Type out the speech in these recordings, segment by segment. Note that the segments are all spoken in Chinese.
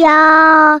要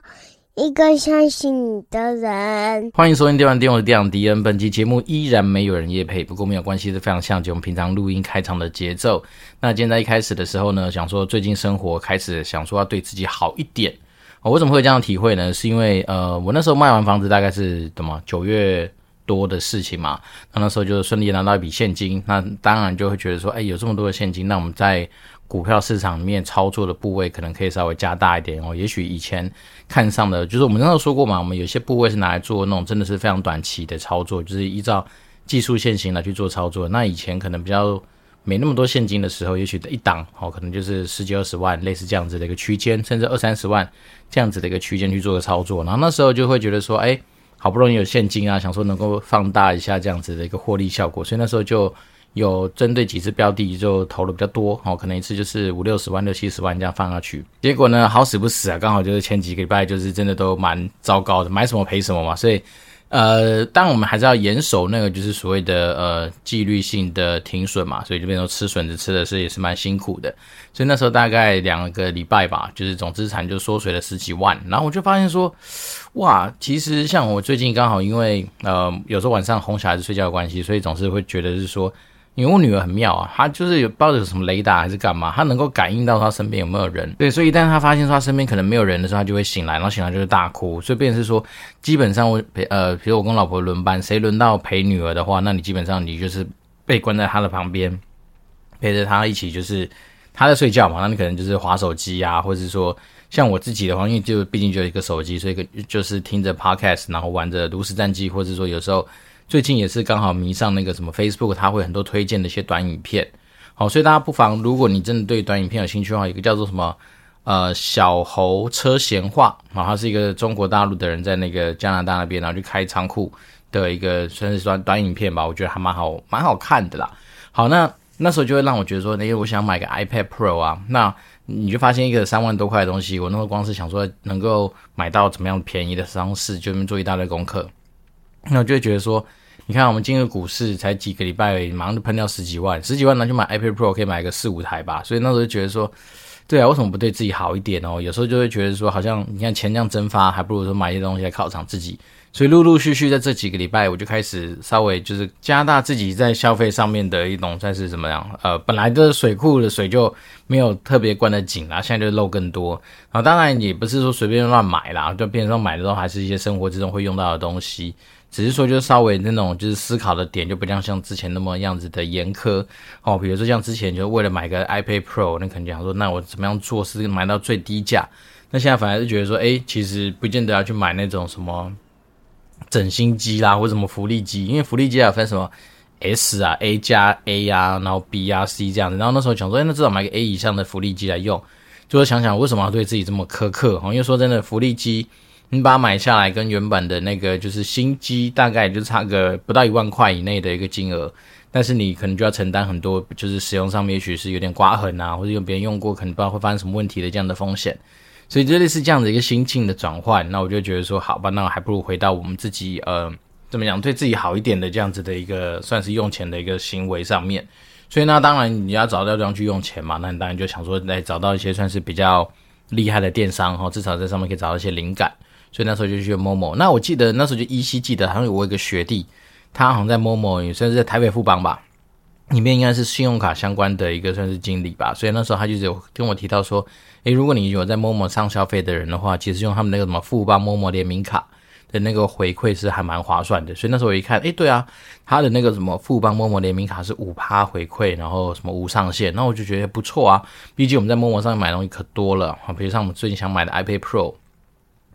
一个相信你的人。欢迎收听《电玩店》，我是电玩迪恩。本期节目依然没有人夜配，不过没有关系，是非常像我们平常录音开场的节奏。那今天在一开始的时候呢，想说最近生活开始想说要对自己好一点。我为什么会这样体会呢？是因为呃，我那时候卖完房子大概是怎么九月多的事情嘛，那那时候就顺利拿到一笔现金，那当然就会觉得说，哎，有这么多的现金，那我们在股票市场里面操作的部位可能可以稍微加大一点哦。也许以前看上的，就是我们刚刚说过嘛，我们有些部位是拿来做那种真的是非常短期的操作，就是依照技术线型来去做操作。那以前可能比较没那么多现金的时候，也许一档哦，可能就是十几二十万，类似这样子的一个区间，甚至二三十万这样子的一个区间去做个操作。然后那时候就会觉得说，哎，好不容易有现金啊，想说能够放大一下这样子的一个获利效果，所以那时候就。有针对几只标的就投了比较多哦，可能一次就是五六十万、六七十万这样放下去。结果呢，好死不死啊，刚好就是前几个礼拜就是真的都蛮糟糕的，买什么赔什么嘛。所以，呃，当我们还是要严守那个就是所谓的呃纪律性的停损嘛。所以就变成吃笋子吃的是也是蛮辛苦的。所以那时候大概两个礼拜吧，就是总资产就缩水了十几万。然后我就发现说，哇，其实像我最近刚好因为呃有时候晚上哄小孩子睡觉的关系，所以总是会觉得是说。因为我女儿很妙啊，她就是有不知道有什么雷达还是干嘛，她能够感应到她身边有没有人。对，所以一旦她发现说她身边可能没有人的时候，她就会醒来，然后醒来就是大哭。所以变成是说，基本上我陪呃，比如我跟老婆轮班，谁轮到陪女儿的话，那你基本上你就是被关在她的旁边，陪着她一起，就是她在睡觉嘛，那你可能就是滑手机啊，或者是说像我自己的话，因为就毕竟就一个手机，所以就是听着 podcast，然后玩着炉石战记，或者说有时候。最近也是刚好迷上那个什么 Facebook，它会很多推荐的一些短影片，好，所以大家不妨，如果你真的对短影片有兴趣的话，一个叫做什么呃小猴车闲话，啊，他是一个中国大陆的人，在那个加拿大那边，然后去开仓库的一个算是短短影片吧，我觉得还蛮好，蛮好看的啦。好，那那时候就会让我觉得说，哎，我想买个 iPad Pro 啊，那你就发现一个三万多块的东西，我那时候光是想说能够买到怎么样便宜的方式，就做一大堆功课。那我就会觉得说，你看我们进入股市才几个礼拜，马上就喷掉十几万，十几万拿去买 iPad Pro 可以买个四五台吧。所以那时候就觉得说，对啊，为什么不对自己好一点哦？有时候就会觉得说，好像你看钱这样蒸发，还不如说买一些东西来犒赏自己。所以陆陆续续在这几个礼拜，我就开始稍微就是加大自己在消费上面的一种算是怎么样？呃，本来的水库的水就没有特别关得紧啦，现在就漏更多。然后当然也不是说随便乱买啦，就变成说买的都还是一些生活之中会用到的东西。只是说，就稍微那种就是思考的点就不像像之前那么样子的严苛哦。比如说像之前就是为了买个 iPad Pro，那肯定想说，那我怎么样做是买到最低价？那现在反而是觉得说，哎，其实不见得要去买那种什么整新机啦，或什么福利机，因为福利机啊分什么 S 啊、A 加 A 啊，然后 B 啊、C 这样子。然后那时候想说，哎，那至少买个 A 以上的福利机来用。就会想想为什么要对自己这么苛刻？哦，因为说真的，福利机。你把它买下来，跟原本的那个就是新机，大概就差个不到一万块以内的一个金额，但是你可能就要承担很多，就是使用上面也许是有点刮痕啊，或者有别人用过，可能不知道会发生什么问题的这样的风险，所以这类似这样的一个心境的转换，那我就觉得说，好吧，那我还不如回到我们自己，呃，怎么讲，对自己好一点的这样子的一个算是用钱的一个行为上面，所以那，当然你要找到地方去用钱嘛，那你当然就想说来找到一些算是比较厉害的电商哈，至少在上面可以找到一些灵感。所以那时候就去 Momo，那我记得那时候就依稀记得，好像有我一个学弟，他好像在 Momo 也算是在台北富邦吧，里面应该是信用卡相关的一个算是经理吧。所以那时候他就有跟我提到说，诶，如果你有在 Momo 上消费的人的话，其实用他们那个什么富邦 Momo 联名卡的那个回馈是还蛮划算的。所以那时候我一看，诶，对啊，他的那个什么富邦 Momo 联名卡是五趴回馈，然后什么无上限，那我就觉得不错啊。毕竟我们在 Momo 上买东西可多了啊，比如像我们最近想买的 iPad Pro。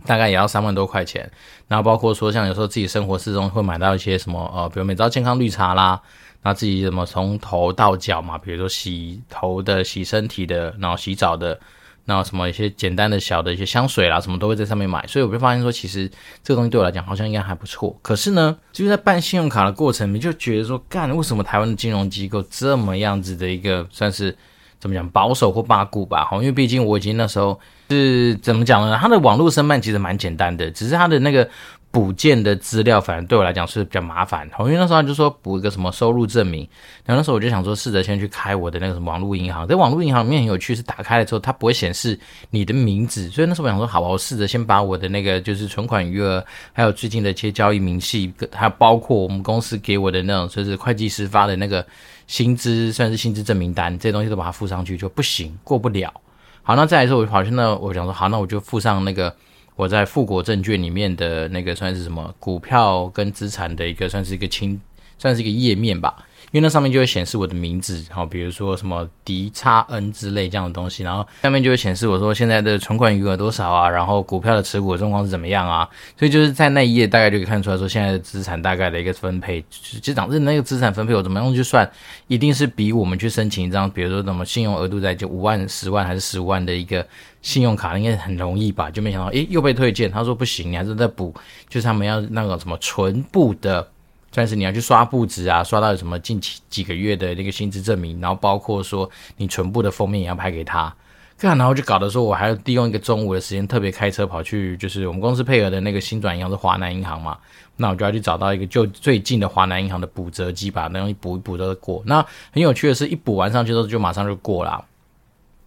大概也要三万多块钱，然后包括说像有时候自己生活之中会买到一些什么呃，比如每朝健康绿茶啦，那自己什么从头到脚嘛，比如说洗头的、洗身体的，然后洗澡的，然后什么一些简单的小的一些香水啦，什么都会在上面买，所以我就发现说，其实这个东西对我来讲好像应该还不错。可是呢，就是在办信用卡的过程，你就觉得说，干，为什么台湾的金融机构这么样子的一个算是怎么讲保守或八股吧？哈，因为毕竟我已经那时候。是怎么讲呢？它的网络申办其实蛮简单的，只是它的那个补件的资料，反正对我来讲是比较麻烦。因为那时候就说补一个什么收入证明，然后那时候我就想说试着先去开我的那个什么网络银行。在网络银行里面很有趣，是打开了之后它不会显示你的名字，所以那时候我想说，好吧，我试着先把我的那个就是存款余额，还有最近的一些交易明细，还有包括我们公司给我的那种就是会计师发的那个薪资，算是薪资证明单这些东西都把它附上去，就不行，过不了。好，那再来说，我好像那，我想说，好，那我就附上那个。我在富国证券里面的那个算是什么股票跟资产的一个算是一个清，算是一个页面吧。因为那上面就会显示我的名字，好，比如说什么 D 叉 N 之类这样的东西，然后下面就会显示我说现在的存款余额多少啊，然后股票的持股状况是怎么样啊，所以就是在那一页大概就可以看出来说现在的资产大概的一个分配，就讲是那个资产分配我怎么样去算，一定是比我们去申请一张，比如说什么信用额度在就五万、十万还是十五万的一个信用卡，应该很容易吧？就没想到，诶，又被推荐，他说不行，你还是在补，就是他们要那个什么存部的。但是你要去刷簿子啊，刷到有什么近期几个月的那个薪资证明，然后包括说你存部的封面也要拍给他，看，然后就搞得说我还要利用一个中午的时间特别开车跑去，就是我们公司配合的那个新转银行是华南银行嘛，那我就要去找到一个就最近的华南银行的补折机，吧那东西补一补都过。那很有趣的是，一补完上去之后就马上就过了，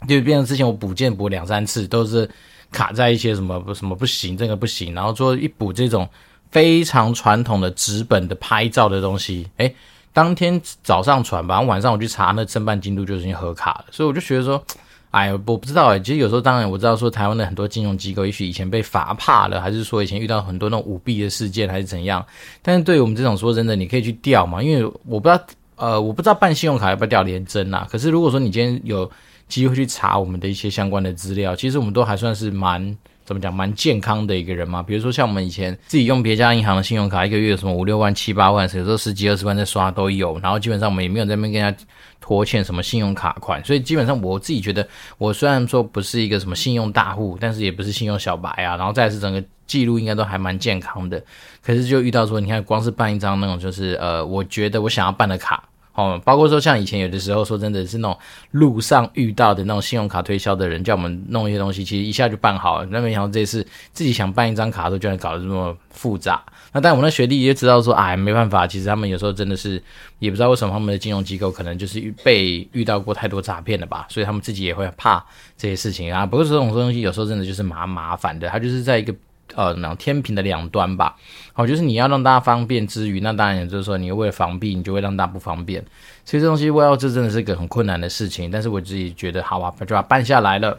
就变成之前我补件补两三次都是卡在一些什么什么不行，这个不行，然后说一补这种。非常传统的纸本的拍照的东西，诶，当天早上传吧，然后晚上我去查那申办进度就已经核卡了，所以我就觉得说，哎，我不知道诶，其实有时候当然我知道说台湾的很多金融机构，也许以前被罚怕了，还是说以前遇到很多那种舞弊的事件，还是怎样？但是对于我们这种说真的，你可以去调嘛，因为我不知道，呃，我不知道办信用卡要不要调联征啊。可是如果说你今天有机会去查我们的一些相关的资料，其实我们都还算是蛮。怎么讲，蛮健康的一个人嘛。比如说像我们以前自己用别家银行的信用卡，一个月什么五六万、七八万，有时候十几二十万在刷都有。然后基本上我们也没有在那边跟人家拖欠什么信用卡款，所以基本上我自己觉得，我虽然说不是一个什么信用大户，但是也不是信用小白啊。然后再是整个记录应该都还蛮健康的。可是就遇到说，你看光是办一张那种就是呃，我觉得我想要办的卡。哦，包括说像以前有的时候说真的是那种路上遇到的那种信用卡推销的人，叫我们弄一些东西，其实一下就办好了。那没想到这次自己想办一张卡都居然搞得这么复杂。那但我们的学弟也知道说，哎，没办法，其实他们有时候真的是也不知道为什么他们的金融机构可能就是被遇到过太多诈骗了吧，所以他们自己也会怕这些事情啊。不过这种东西有时候真的就是蛮麻烦的，它就是在一个。呃，那种天平的两端吧，好，就是你要让大家方便之余，那当然也就是说，你为了防弊，你就会让大家不方便。所以这东西，我要这真的是个很困难的事情。但是我自己觉得，好吧，就把它办下来了。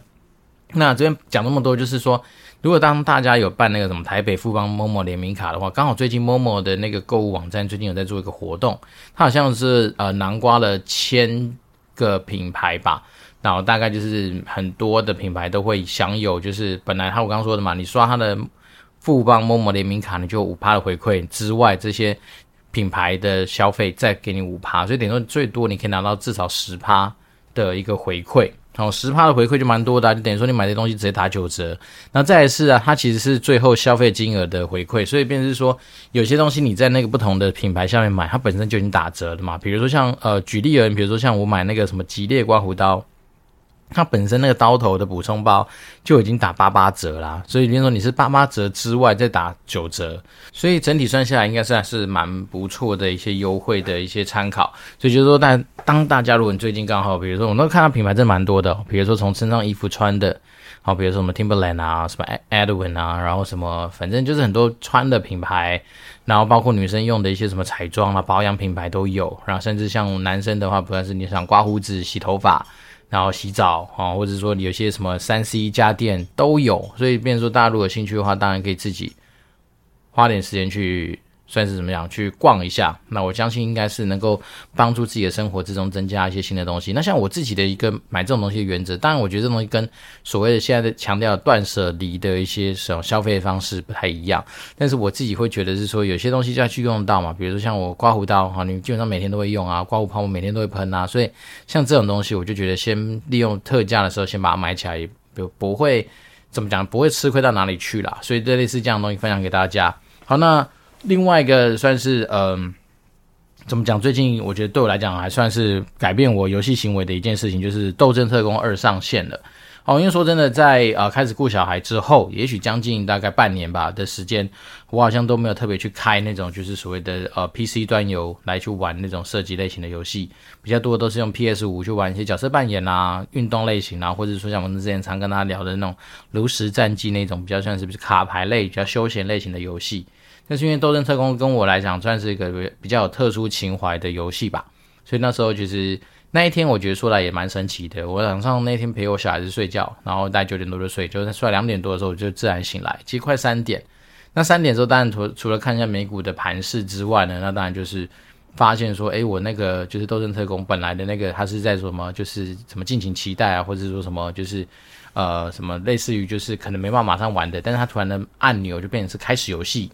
那这边讲那么多，就是说，如果当大家有办那个什么台北富邦某某联名卡的话，刚好最近某某的那个购物网站最近有在做一个活动，它好像是呃南瓜了千个品牌吧。然后大概就是很多的品牌都会享有，就是本来他我刚刚说的嘛，你刷他的富邦 Momo 联名卡，你就五趴的回馈之外，这些品牌的消费再给你五趴，所以等于说最多你可以拿到至少十趴的一个回馈。然后十趴的回馈就蛮多的啊，就等于说你买这东西直接打九折。那再来是啊，它其实是最后消费金额的回馈，所以变是说有些东西你在那个不同的品牌下面买，它本身就已经打折了嘛。比如说像呃举例而言，比如说像我买那个什么吉列刮胡刀。它本身那个刀头的补充包就已经打八八折啦，所以比如说你是八八折之外再打九折，所以整体算下来应该算是蛮不错的一些优惠的一些参考。所以就是说，但当大家如果你最近刚好，比如说我们都看到品牌真蛮多的，比如说从身上衣服穿的，好，比如说什么 Timberland 啊，什么 Edwin 啊，然后什么反正就是很多穿的品牌，然后包括女生用的一些什么彩妆啊、保养品牌都有，然后甚至像男生的话，不管是你想刮胡子、洗头发。然后洗澡啊，或者说有些什么三 C 家电都有，所以变成说大家如果有兴趣的话，当然可以自己花点时间去。算是怎么样去逛一下？那我相信应该是能够帮助自己的生活之中增加一些新的东西。那像我自己的一个买这种东西的原则，当然我觉得这东西跟所谓的现在的强调断舍离的一些什么消费方式不太一样。但是我自己会觉得是说，有些东西就要去用到嘛，比如说像我刮胡刀哈，你基本上每天都会用啊，刮胡泡沫每天都会喷啊，所以像这种东西，我就觉得先利用特价的时候先把它买起来，也不不会怎么讲，不会吃亏到哪里去啦。所以这类似这样的东西分享给大家。好，那。另外一个算是嗯、怎么讲？最近我觉得对我来讲还算是改变我游戏行为的一件事情，就是《斗阵特工二》上线了。哦，因为说真的，在呃开始顾小孩之后，也许将近大概半年吧的时间，我好像都没有特别去开那种就是所谓的呃 PC 端游来去玩那种射击类型的游戏，比较多的都是用 PS 五去玩一些角色扮演啊、运动类型啊，或者说像我们之前常跟大家聊的那种炉石战记那种比较算是不是卡牌类、比较休闲类型的游戏。但是因为斗争特工跟我来讲算是一个比较有特殊情怀的游戏吧，所以那时候其实。那一天我觉得说来也蛮神奇的。我早上那天陪我小孩子睡觉，然后大概九点多就睡，就睡到两点多的时候我就自然醒来，其实快三点。那三点之后，当然除除了看一下美股的盘势之外呢，那当然就是发现说，诶，我那个就是斗争特工本来的那个，它是在什么，就是什么敬请期待啊，或者说什么就是呃什么类似于就是可能没办法马上玩的，但是它突然的按钮就变成是开始游戏。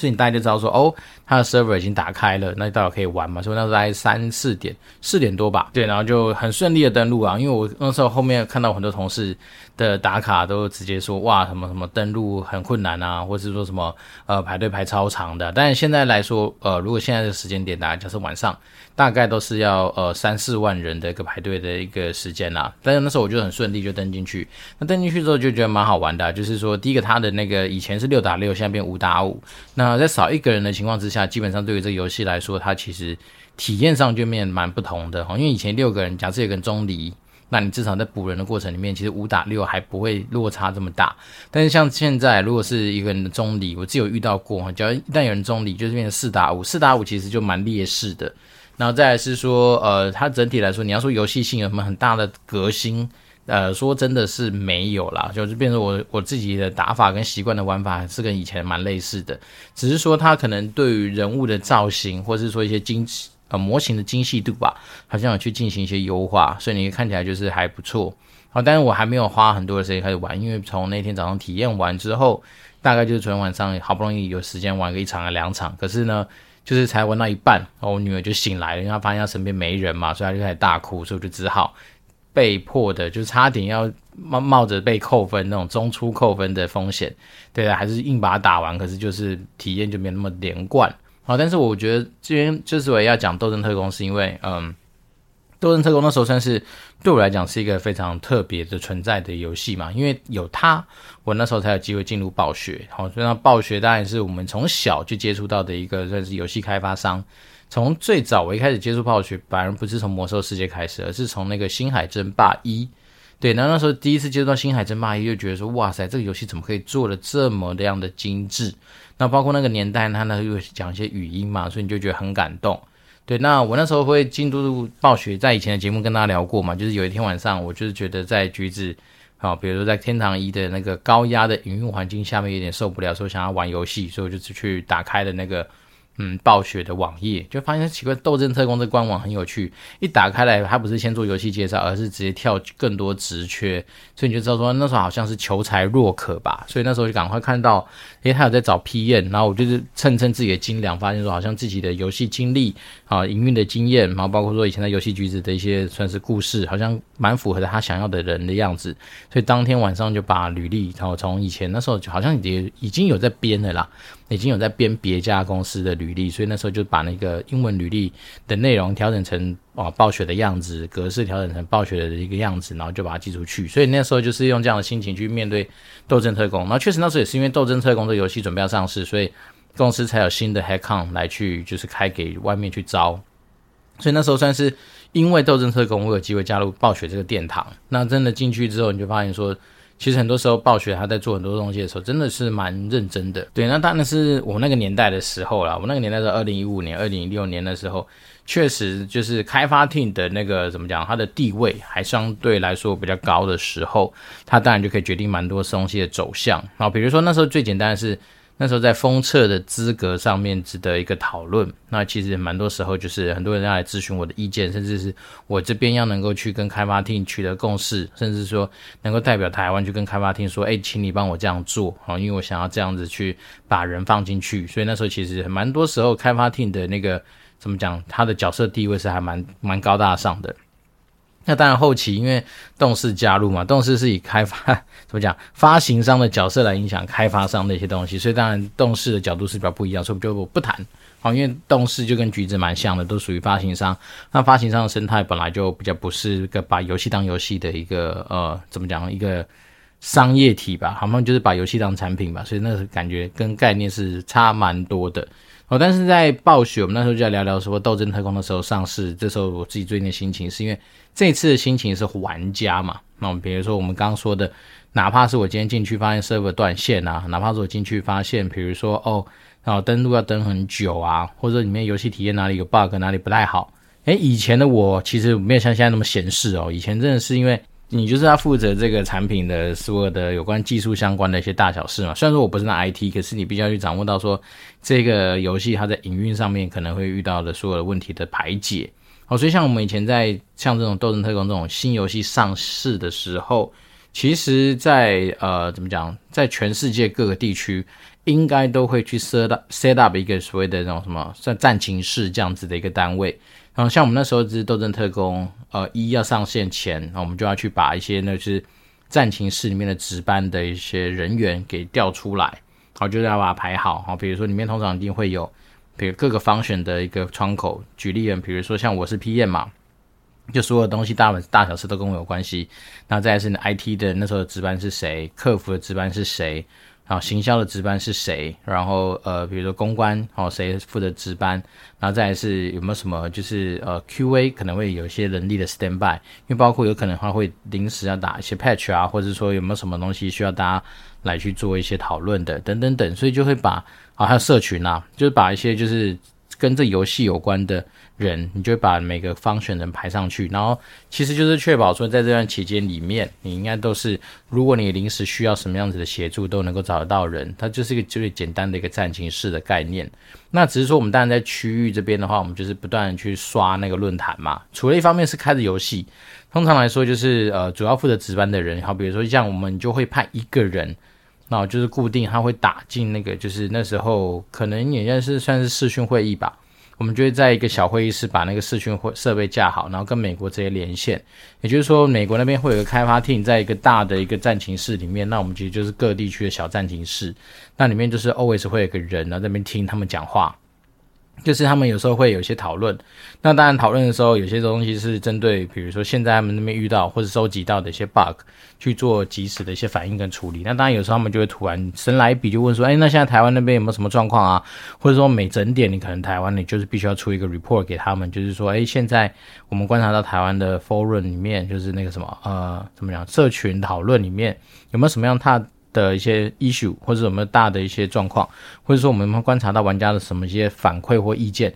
所以你大家就知道说，哦，他的 server 已经打开了，那到底可以玩嘛？所以那时候大概三四点，四点多吧，对，然后就很顺利的登录啊。因为我那时候后面看到很多同事的打卡都直接说，哇，什么什么登录很困难啊，或是说什么呃排队排超长的。但是现在来说，呃，如果现在的时间点，大概就是晚上，大概都是要呃三四万人的一个排队的一个时间啦。但是那时候我就很顺利就登进去，那登进去之后就觉得蛮好玩的，就是说第一个他的那个以前是六打六，现在变五打五，那。在少一个人的情况之下，基本上对于这个游戏来说，它其实体验上就变蛮不同的哈。因为以前六个人，假设有个人中离，那你至少在补人的过程里面，其实五打六还不会落差这么大。但是像现在，如果是一个人的中离，我只有遇到过，只要一旦有人中离，就是变成四打五，四打五其实就蛮劣势的。然后再来是说，呃，它整体来说，你要说游戏性有什么很大的革新？呃，说真的是没有啦，就是变成我我自己的打法跟习惯的玩法是跟以前蛮类似的，只是说它可能对于人物的造型，或是说一些精细呃模型的精细度吧，好像有去进行一些优化，所以你看起来就是还不错。好，但是我还没有花很多的时间开始玩，因为从那天早上体验完之后，大概就是昨天晚上好不容易有时间玩个一场啊两场，可是呢，就是才玩到一半，然后我女儿就醒来了，因为她发现她身边没人嘛，所以她就开始大哭，所以我就只好。被迫的，就差点要冒冒着被扣分那种中出扣分的风险，对啊，还是硬把它打完。可是就是体验就没那么连贯。好，但是我觉得这边就是我要讲斗争特工，是因为嗯，斗争特工那时候算是对我来讲是一个非常特别的存在的游戏嘛，因为有它，我那时候才有机会进入暴雪。好，所以那暴雪当然是我们从小就接触到的一个算是游戏开发商。从最早我一开始接触暴雪，反而不是从魔兽世界开始，而是从那个星海争霸一。对，然后那时候第一次接触到星海争霸一，就觉得说，哇塞，这个游戏怎么可以做的这么的样的精致？那包括那个年代，它呢又讲一些语音嘛，所以你就觉得很感动。对，那我那时候会进入暴雪，在以前的节目跟大家聊过嘛，就是有一天晚上，我就是觉得在橘子，好，比如说在天堂一的那个高压的营运环境下面，有点受不了，说想要玩游戏，所以我就去打开了那个。嗯，暴雪的网页就发现奇怪，斗争特工这官网很有趣。一打开来，它不是先做游戏介绍，而是直接跳更多职缺，所以你就知道说那时候好像是求才若渴吧。所以那时候就赶快看到，诶，他有在找 PM，然后我就是称称自己的斤两，发现说好像自己的游戏经历啊、营运的经验，然后包括说以前在游戏橘子的一些算是故事，好像蛮符合他想要的人的样子。所以当天晚上就把履历，然后从以前那时候好像也已经有在编了啦。已经有在编别家公司的履历，所以那时候就把那个英文履历的内容调整成啊暴雪的样子，格式调整成暴雪的一个样子，然后就把它寄出去。所以那时候就是用这样的心情去面对斗争特工。然后确实那时候也是因为斗争特工这个游戏准备要上市，所以公司才有新的 headcount 来去就是开给外面去招。所以那时候算是因为斗争特工，我有机会加入暴雪这个殿堂。那真的进去之后，你就发现说。其实很多时候，暴雪他在做很多东西的时候，真的是蛮认真的。对，那当然是我那个年代的时候啦。我那个年代是二零一五年、二零一六年的时候，确实就是开发 team 的那个怎么讲，它的地位还相对来说比较高的时候，它当然就可以决定蛮多东西的走向。然后比如说那时候最简单的是。那时候在封测的资格上面值得一个讨论。那其实蛮多时候就是很多人要来咨询我的意见，甚至是我这边要能够去跟开发厅取得共识，甚至说能够代表台湾去跟开发厅说：“哎，请你帮我这样做啊，因为我想要这样子去把人放进去。”所以那时候其实蛮多时候开发厅的那个怎么讲，他的角色地位是还蛮蛮高大上的。那当然后期因为动视加入嘛，动视是以开发怎么讲发行商的角色来影响开发商的一些东西，所以当然动视的角度是比较不一样，所以就不谈。好，因为动视就跟橘子蛮像的，都属于发行商。那发行商的生态本来就比较不是个把游戏当游戏的一个呃，怎么讲一个商业体吧？好像就是把游戏当产品吧，所以那个感觉跟概念是差蛮多的。哦，但是在暴雪，我们那时候就在聊聊说《斗争特工》的时候上市，这时候我自己最近的心情是因为这次的心情是玩家嘛。那我们比如说我们刚刚说的，哪怕是我今天进去发现 server 断线啊，哪怕是我进去发现，比如说哦。然后登录要登很久啊，或者里面游戏体验哪里有 bug，哪里不太好。诶，以前的我其实没有像现在那么闲适哦。以前真的是因为你就是要负责这个产品的所有的有关技术相关的一些大小事嘛。虽然说我不是那 IT，可是你必须要去掌握到说这个游戏它在营运上面可能会遇到的所有的问题的排解。哦，所以像我们以前在像这种斗争特工这种新游戏上市的时候，其实在，呃怎么讲，在全世界各个地区。应该都会去 set up set up 一个所谓的那种什么算战情室这样子的一个单位，然后像我们那时候是斗争特工，呃一要上线前，我们就要去把一些那是战情室里面的值班的一些人员给调出来，好，就是要把它排好，好，比如说里面通常一定会有，比如各个方选的一个窗口，举例，比如说像我是 PM 嘛，就所有东西大大小事都跟我有关系，那再是 IT 的那时候值班是谁，客服的值班是谁。然后行销的值班是谁？然后呃，比如说公关，哦，谁负责值班？然后再是有没有什么，就是呃，QA 可能会有一些人力的 standby，因为包括有可能他会临时要打一些 patch 啊，或者说有没有什么东西需要大家来去做一些讨论的，等等等，所以就会把啊，还有社群啊，就是把一些就是跟这游戏有关的。人，你就把每个方选人排上去，然后其实就是确保说，在这段期间里面，你应该都是，如果你临时需要什么样子的协助，都能够找得到人。它就是一个最简单的一个战情室的概念。那只是说，我们当然在区域这边的话，我们就是不断的去刷那个论坛嘛。除了一方面是开着游戏，通常来说就是呃，主要负责值班的人，好，比如说像我们就会派一个人，那就是固定他会打进那个，就是那时候可能也算是算是视讯会议吧。我们就会在一个小会议室把那个视讯会设备架好，然后跟美国直接连线。也就是说，美国那边会有个开发厅在一个大的一个暂停室里面，那我们其实就是各地区的小暂停室，那里面就是 always 会有个人然后在那边听他们讲话。就是他们有时候会有一些讨论，那当然讨论的时候，有些东西是针对，比如说现在他们那边遇到或者收集到的一些 bug，去做及时的一些反应跟处理。那当然有时候他们就会突然神来一笔，就问说，哎，那现在台湾那边有没有什么状况啊？或者说每整点你可能台湾你就是必须要出一个 report 给他们，就是说，哎，现在我们观察到台湾的 forum 里面，就是那个什么呃，怎么讲，社群讨论里面有没有什么样他。的一些 issue 或者什么大的一些状况，或者说我们观察到玩家的什么一些反馈或意见，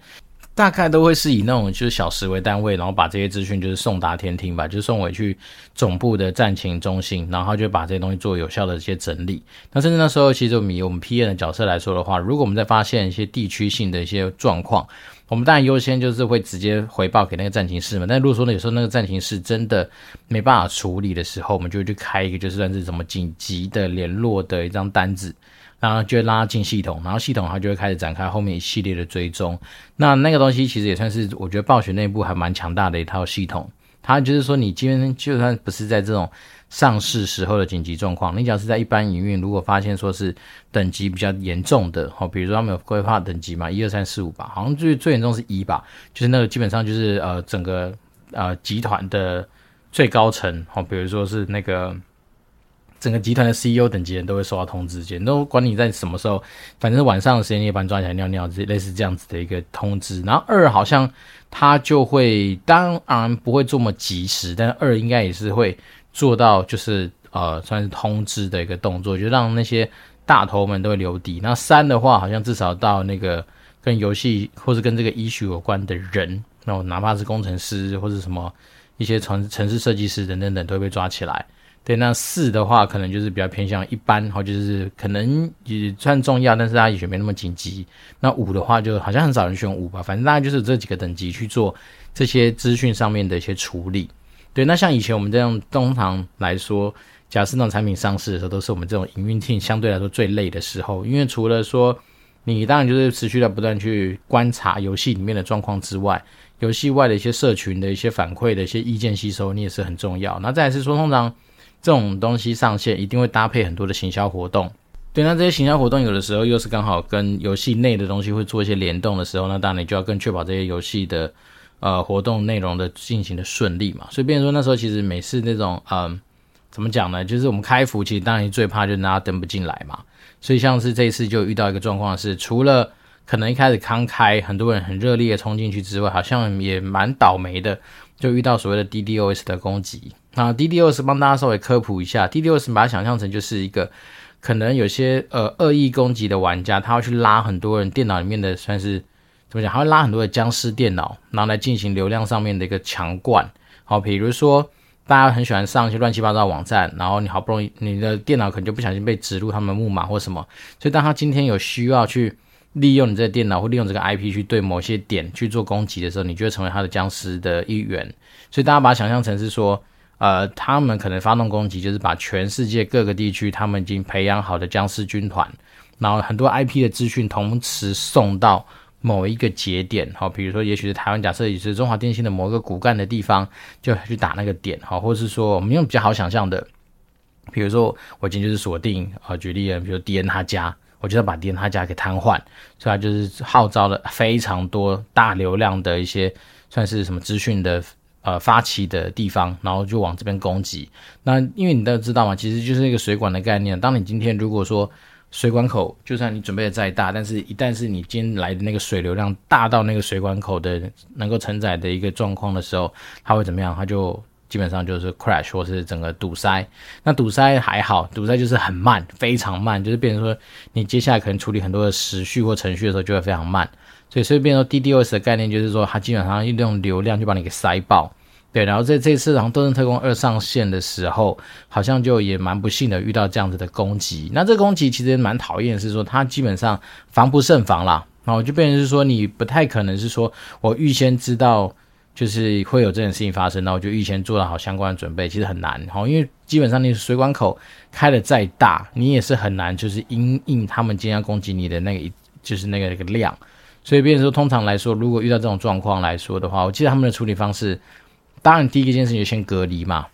大概都会是以那种就是小时为单位，然后把这些资讯就是送达天听吧，就是送回去总部的战情中心，然后就把这些东西做有效的一些整理。那甚至那时候，其实以我们 PM 的角色来说的话，如果我们在发现一些地区性的一些状况，我们当然优先就是会直接回报给那个暂停室嘛。但如果说呢，有时候那个暂停室真的没办法处理的时候，我们就会去开一个就是算是什么紧急的联络的一张单子，然后就拉进系统，然后系统它就会开始展开后面一系列的追踪。那那个东西其实也算是我觉得暴雪内部还蛮强大的一套系统。它就是说，你今天就算不是在这种。上市时候的紧急状况，你只要是在一般营运，如果发现说是等级比较严重的，好，比如说他们有规划等级嘛，一二三四五吧，好像最最严重是一吧，就是那个基本上就是呃整个呃集团的最高层，哦，比如说是那个整个集团的 CEO 等级人都会收到通知，简都管你在什么时候，反正晚上的时间你也把你抓起来尿尿，类似这样子的一个通知。然后二好像他就会当然不会这么及时，但二应该也是会。做到就是呃，算是通知的一个动作，就让那些大头们都会留底。那三的话，好像至少到那个跟游戏或是跟这个 issue 有关的人，那哪怕是工程师或者什么一些城城市设计师等等等，都会被抓起来。对，那四的话，可能就是比较偏向一般，或就是可能也算重要，但是它也许没那么紧急。那五的话，就好像很少人选五吧，反正大概就是这几个等级去做这些资讯上面的一些处理。对，那像以前我们这样通常来说，假设那种产品上市的时候，都是我们这种营运 team 相对来说最累的时候，因为除了说你当然就是持续的不断去观察游戏里面的状况之外，游戏外的一些社群的一些反馈的一些意见吸收，你也是很重要。那再来是说，通常这种东西上线一定会搭配很多的行销活动。对，那这些行销活动有的时候又是刚好跟游戏内的东西会做一些联动的时候，那当然你就要更确保这些游戏的呃活动内容的进行的顺利嘛。所以，变成说那时候其实每次那种嗯、怎么讲呢？就是我们开服其实当然最怕就是大家登不进来嘛。所以像是这一次就遇到一个状况是，除了可能一开始刚开很多人很热烈的冲进去之外，好像也蛮倒霉的，就遇到所谓的 DDoS 的攻击。那 DDoS 帮大家稍微科普一下，DDoS 把它想象成就是一个。可能有些呃恶意攻击的玩家，他要去拉很多人电脑里面的，算是怎么讲？他会拉很多的僵尸电脑，然后来进行流量上面的一个强灌。好，比如说大家很喜欢上一些乱七八糟的网站，然后你好不容易你的电脑可能就不小心被植入他们的木马或什么，所以当他今天有需要去利用你这个电脑或利用这个 IP 去对某些点去做攻击的时候，你就会成为他的僵尸的一员。所以大家把它想象成是说。呃，他们可能发动攻击，就是把全世界各个地区他们已经培养好的僵尸军团，然后很多 IP 的资讯同时送到某一个节点，好，比如说也许是台湾，假设也是中华电信的某个骨干的地方，就去打那个点，好，或者是说我们用比较好想象的，比如说我今天就是锁定啊，举例啊，比如说 DN 他家，我就要把 DN 他家给瘫痪，所以他就是号召了非常多大流量的一些算是什么资讯的。呃，发起的地方，然后就往这边攻击。那因为你都知道嘛，其实就是一个水管的概念。当你今天如果说水管口，就算你准备的再大，但是一旦是你今天来的那个水流量大到那个水管口的能够承载的一个状况的时候，它会怎么样？它就基本上就是 crash 或是整个堵塞。那堵塞还好，堵塞就是很慢，非常慢，就是变成说你接下来可能处理很多的时序或程序的时候就会非常慢。所以，所以变成 DDoS 的概念就是说，它基本上用流量就把你给塞爆，对。然后在这次，然后《斗争特工二》上线的时候，好像就也蛮不幸的遇到这样子的攻击。那这攻击其实蛮讨厌，是说它基本上防不胜防啦。然后就变成是说，你不太可能是说我预先知道就是会有这件事情发生，那我就预先做了好相关的准备，其实很难。好，因为基本上你水管口开的再大，你也是很难就是因应他们今天要攻击你的那个，就是那个那个量。所以，变成说，通常来说，如果遇到这种状况来说的话，我记得他们的处理方式，当然第一个件事情就先隔离嘛。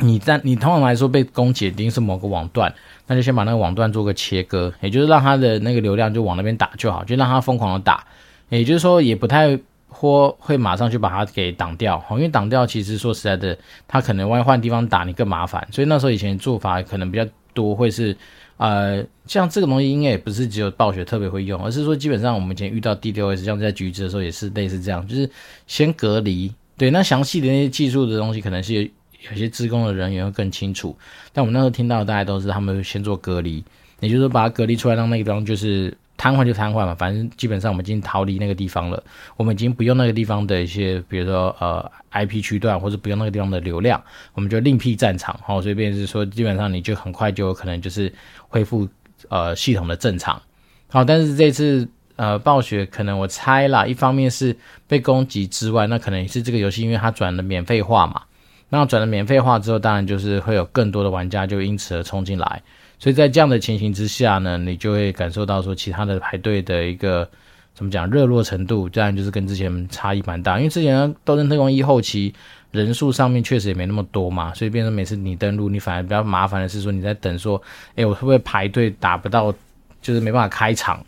你在你通常来说被攻击，一定是某个网段，那就先把那个网段做个切割，也就是让它的那个流量就往那边打就好，就让它疯狂的打。也就是说，也不太或会马上去把它给挡掉，因为挡掉其实说实在的，它可能万一换地方打你更麻烦。所以那时候以前做法可能比较多，会是。呃，像这个东西应该也不是只有暴雪特别会用，而是说基本上我们以前遇到 DDoS，像在橘子的时候也是类似这样，就是先隔离。对，那详细的那些技术的东西，可能是有，有些资工的人员会更清楚。但我们那时候听到大家都是他们先做隔离，也就是说把它隔离出来，让那个地方就是。瘫痪就瘫痪嘛，反正基本上我们已经逃离那个地方了。我们已经不用那个地方的一些，比如说呃 IP 区段，或者不用那个地方的流量，我们就另辟战场。好，所以便是说，基本上你就很快就有可能就是恢复呃系统的正常。好，但是这次呃暴雪可能我猜啦，一方面是被攻击之外，那可能也是这个游戏因为它转了免费化嘛。那转了免费化之后，当然就是会有更多的玩家就因此而冲进来。所以在这样的情形之下呢，你就会感受到说，其他的排队的一个怎么讲热络程度，当然就是跟之前差异蛮大。因为之前《斗阵特工一》后期人数上面确实也没那么多嘛，所以变成每次你登录，你反而比较麻烦的是说你在等说，哎，我会不会排队打不到，就是没办法开场。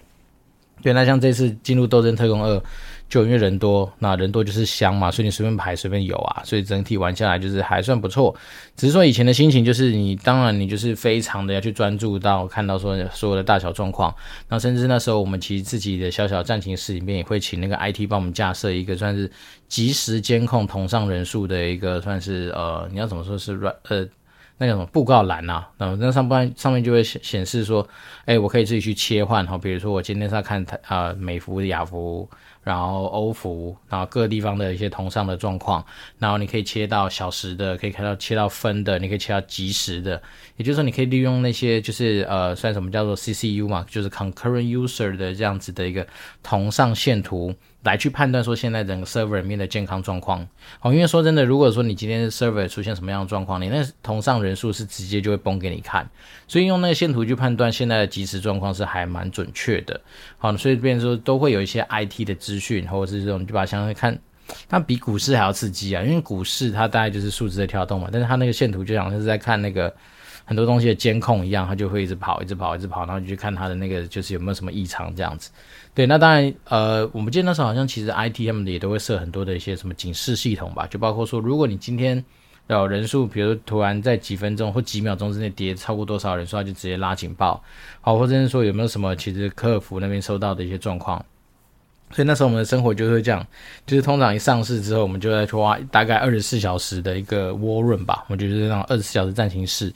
对，那像这次进入《斗争特工二》。就因为人多，那人多就是香嘛，所以你随便排随便有啊，所以整体玩下来就是还算不错。只是说以前的心情就是你，当然你就是非常的要去专注到看到说所有的大小状况，那甚至那时候我们其实自己的小小战情室里面也会请那个 IT 帮我们架设一个算是即时监控同上人数的一个算是呃，你要怎么说是软呃那个什么布告栏、啊，那那上半上面就会显显示说，哎，我可以自己去切换哈，比如说我今天是要看啊、美服、亚服。然后欧服，然后各个地方的一些同上的状况，然后你可以切到小时的，可以看到切到分的，你可以切到即时的，也就是说你可以利用那些就是呃算什么叫做 CCU 嘛，就是 Concurrent User 的这样子的一个同上线图。来去判断说现在整个 server 里面的健康状况，哦，因为说真的，如果说你今天 server 出现什么样的状况，你那同上人数是直接就会崩给你看，所以用那个线图去判断现在的即时状况是还蛮准确的。好，所以变成说都会有一些 IT 的资讯，或者是这种就把它想想看，它比股市还要刺激啊，因为股市它大概就是数字的跳动嘛，但是它那个线图就像是在看那个很多东西的监控一样，它就会一直跑，一直跑，一直跑，然后你去看它的那个就是有没有什么异常这样子。对，那当然，呃，我们记得那时候好像其实 IT 他们也都会设很多的一些什么警示系统吧，就包括说，如果你今天有人数，比如说突然在几分钟或几秒钟之内跌超过多少人数，它就直接拉警报，好，或者是说有没有什么其实客服那边收到的一些状况。所以那时候我们的生活就会这样，就是通常一上市之后，我们就在花大概二十四小时的一个 war room 吧，我们就是那种二十四小时暂停室。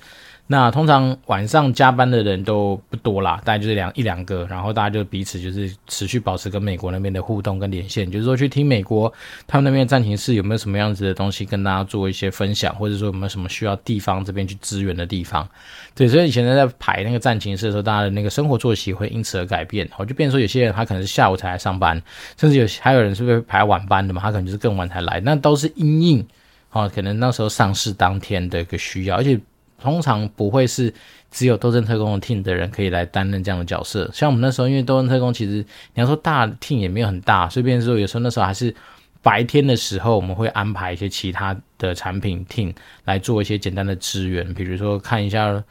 那通常晚上加班的人都不多啦，大概就是两一两个，然后大家就彼此就是持续保持跟美国那边的互动跟连线，就是说去听美国他们那边的战情室有没有什么样子的东西跟大家做一些分享，或者说有没有什么需要地方这边去支援的地方。对，所以以前在排那个战情室的时候，大家的那个生活作息会因此而改变，我就变说有些人他可能是下午才来上班，甚至有还有人是不是排晚班的嘛，他可能就是更晚才来，那都是因应哦，可能那时候上市当天的一个需要，而且。通常不会是只有斗争特工的 team 的人可以来担任这样的角色。像我们那时候，因为斗争特工其实你要说大 team 也没有很大，所以变成说有时候那时候还是白天的时候，我们会安排一些其他的产品 team 来做一些简单的支援，比如说看一下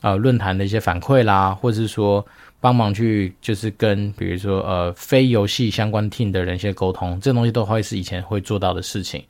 呃论坛的一些反馈啦，或者是说帮忙去就是跟比如说呃非游戏相关 team 的人一些沟通，这东西都会是以前会做到的事情。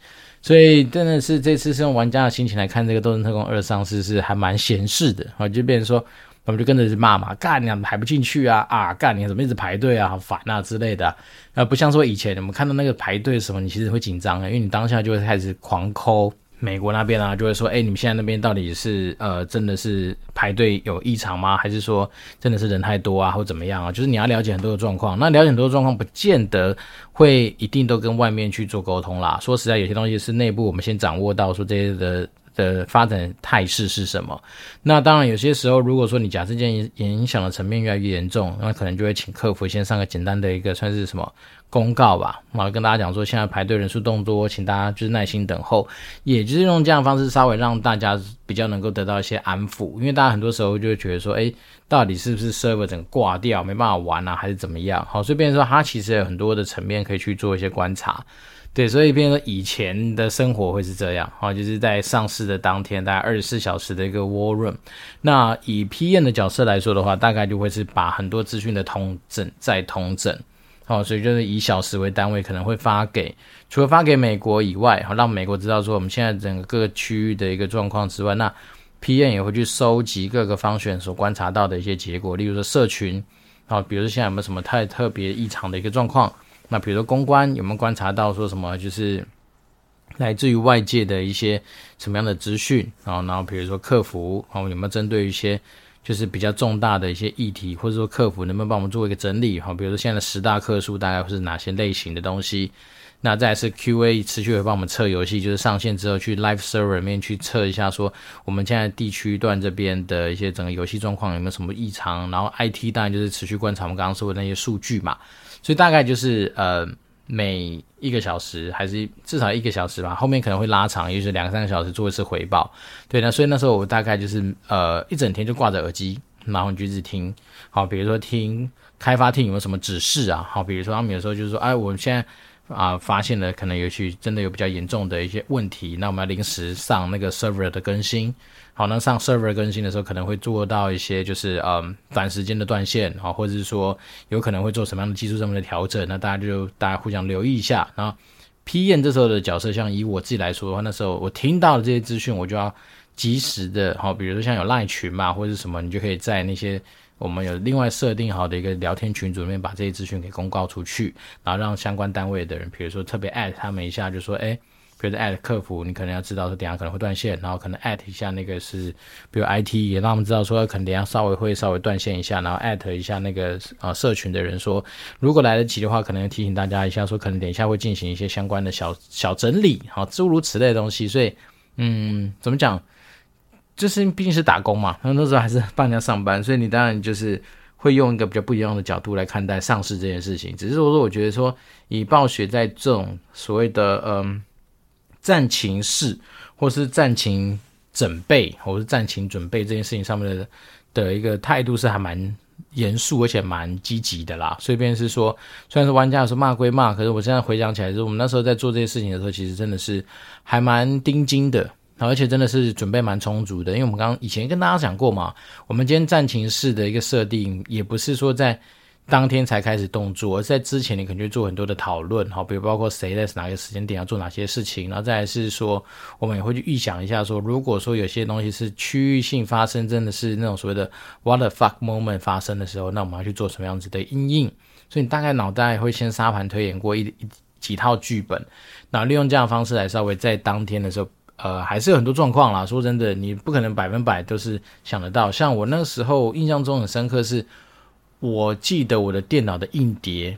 所以真的是这次是用玩家的心情来看这个《斗神特工二》上市是还蛮闲适的啊，就变成说我们就跟着骂嘛，干你啊排不进去啊啊，干你怎么一直排队啊，好烦啊之类的，啊不像说以前我们看到那个排队什么，你其实会紧张啊，因为你当下就会开始狂抠。美国那边啊，就会说，哎，你们现在那边到底是呃，真的是排队有异常吗？还是说真的是人太多啊，或怎么样啊？就是你要了解很多的状况。那了解很多的状况，不见得会一定都跟外面去做沟通啦。说实在，有些东西是内部我们先掌握到，说这些的。的发展态势是什么？那当然，有些时候，如果说你假设件影响的层面越来越严重，那可能就会请客服先上个简单的一个算是什么公告吧，然后跟大家讲说，现在排队人数动多，请大家就是耐心等候，也就是用这样的方式稍微让大家比较能够得到一些安抚，因为大家很多时候就会觉得说，哎，到底是不是 server 整个挂掉没办法玩啊，还是怎么样？好，所以变成说，它其实有很多的层面可以去做一些观察。对，所以变成以前的生活会是这样，啊，就是在上市的当天，大概二十四小时的一个 war room。那以 PM 的角色来说的话，大概就会是把很多资讯的统整再统整，哦，所以就是以小时为单位，可能会发给除了发给美国以外，好，让美国知道说我们现在整个各区域的一个状况之外，那 PM 也会去收集各个方选所观察到的一些结果，例如说社群，啊，比如说现在有没有什么太特别异常的一个状况。那比如说公关有没有观察到说什么，就是来自于外界的一些什么样的资讯，然后然后比如说客服，啊有没有针对一些就是比较重大的一些议题，或者说客服能不能帮我们做一个整理，哈，比如说现在的十大客诉大概会是哪些类型的东西？那再来是 QA 持续会帮我们测游戏，就是上线之后去 Live Server 面去测一下，说我们现在地区段这边的一些整个游戏状况有没有什么异常，然后 IT 当然就是持续观察我们刚刚说的那些数据嘛。所以大概就是呃每一个小时还是至少一个小时吧，后面可能会拉长，也就是两三个小时做一次回报。对，那所以那时候我大概就是呃一整天就挂着耳机，然后就是听。好，比如说听开发厅有没有什么指示啊？好，比如说他们有时候就是说，哎，我们现在。啊，发现了可能有去真的有比较严重的一些问题，那我们要临时上那个 server 的更新。好，那上 server 更新的时候，可能会做到一些就是嗯短时间的断线，好，或者是说有可能会做什么样的技术上面的调整，那大家就大家互相留意一下。然后 PM 这时候的角色，像以我自己来说的话，那时候我听到了这些资讯，我就要及时的，好，比如说像有赖群嘛，或者是什么，你就可以在那些。我们有另外设定好的一个聊天群组里面，把这些资讯给公告出去，然后让相关单位的人，比如说特别艾特他们一下，就说，哎，比如说艾特客服，你可能要知道说，等下可能会断线，然后可能艾特一下那个是，比如 IT 也让他们知道说，可能等下稍微会稍微断线一下，然后艾特一下那个呃社群的人说，如果来得及的话，可能提醒大家一下，说可能等一下会进行一些相关的小小整理，好，诸如此类的东西，所以，嗯，怎么讲？就是毕竟是打工嘛，那那时候还是帮人家上班，所以你当然就是会用一个比较不一样的角度来看待上市这件事情。只是说，说我觉得说，以暴雪在这种所谓的嗯战情室，或是战情准备，或是战情准备这件事情上面的的一个态度是还蛮严肃而且蛮积极的啦。所以便是说，虽然说玩家有时候骂归骂，可是我现在回想起来，就是我们那时候在做这些事情的时候，其实真的是还蛮盯紧的，而且真的是准备蛮充足的。因为我们刚刚以前跟大家讲过嘛，我们今天战情室的一个设定，也不是说在。当天才开始动作，而在之前你可能就做很多的讨论，好，比如包括谁在哪个时间点要做哪些事情，然后再来是说，我们也会去预想一下，说如果说有些东西是区域性发生，真的是那种所谓的 what the fuck moment 发生的时候，那我们要去做什么样子的因应。所以你大概脑袋会先沙盘推演过一一几套剧本，然后利用这样的方式来稍微在当天的时候，呃，还是有很多状况啦。说真的，你不可能百分百都是想得到。像我那个时候印象中很深刻是。我记得我的电脑的硬碟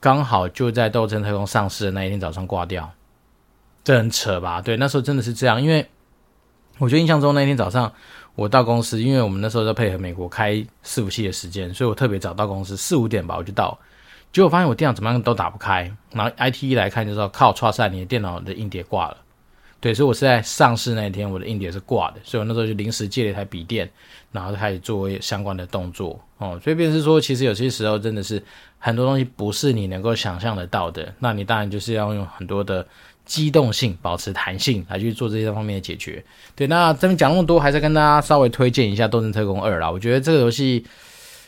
刚好就在《斗阵特攻》上市的那一天早上挂掉，这很扯吧？对，那时候真的是这样，因为我觉得印象中那一天早上我到公司，因为我们那时候在配合美国开伺服器的时间，所以我特别早到公司，四五点吧我就到，结果发现我电脑怎么样都打不开，然后 IT 一来看就知道靠，剉赛，你的电脑的硬碟挂了。对，所以我是在上市那一天，我的硬碟是挂的，所以我那时候就临时借了一台笔电，然后开始做相关的动作哦。所以便是说，其实有些时候真的是很多东西不是你能够想象得到的，那你当然就是要用很多的机动性、保持弹性来去做这些方面的解决。对，那这边讲那么多，还是跟大家稍微推荐一下《斗阵特工二》啦。我觉得这个游戏。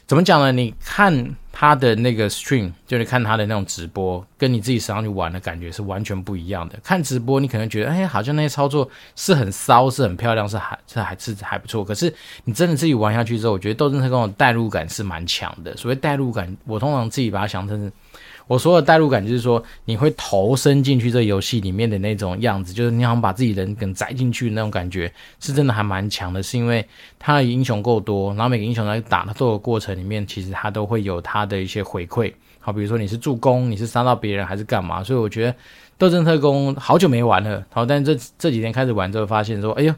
怎么讲呢？你看他的那个 stream，就是看他的那种直播，跟你自己实际上去玩的感觉是完全不一样的。看直播，你可能觉得，哎，好像那些操作是很骚，是很漂亮，是还是还是还不错。可是你真的自己玩下去之后，我觉得斗阵特攻的代入感是蛮强的。所谓代入感，我通常自己把它想成是。我说的代入感就是说，你会投身进去这游戏里面的那种样子，就是你好像把自己人给栽进去的那种感觉，是真的还蛮强的。是因为他的英雄够多，然后每个英雄在打的斗的过程里面，其实他都会有他的一些回馈。好，比如说你是助攻，你是杀到别人还是干嘛？所以我觉得斗争特工好久没玩了，好，但这这几天开始玩之后，发现说，哎呦。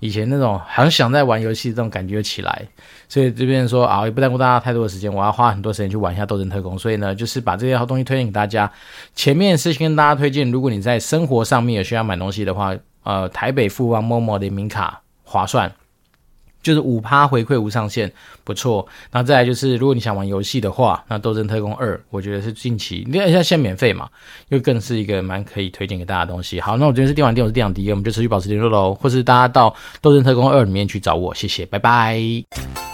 以前那种好像想在玩游戏这种感觉起来，所以这边说啊，也不耽误大家太多的时间，我要花很多时间去玩一下斗阵特工。所以呢，就是把这些东西推荐给大家。前面是先跟大家推荐，如果你在生活上面有需要买东西的话，呃，台北富邦 Momo 联名卡划算。就是五趴回馈无上限，不错。那再来就是，如果你想玩游戏的话，那《斗争特工二》我觉得是近期，因为现在现免费嘛，又更是一个蛮可以推荐给大家的东西。好，那我这边是电玩店，我是电玩迪，我们就持续保持联络喽。或是大家到《斗争特工二》里面去找我，谢谢，拜拜。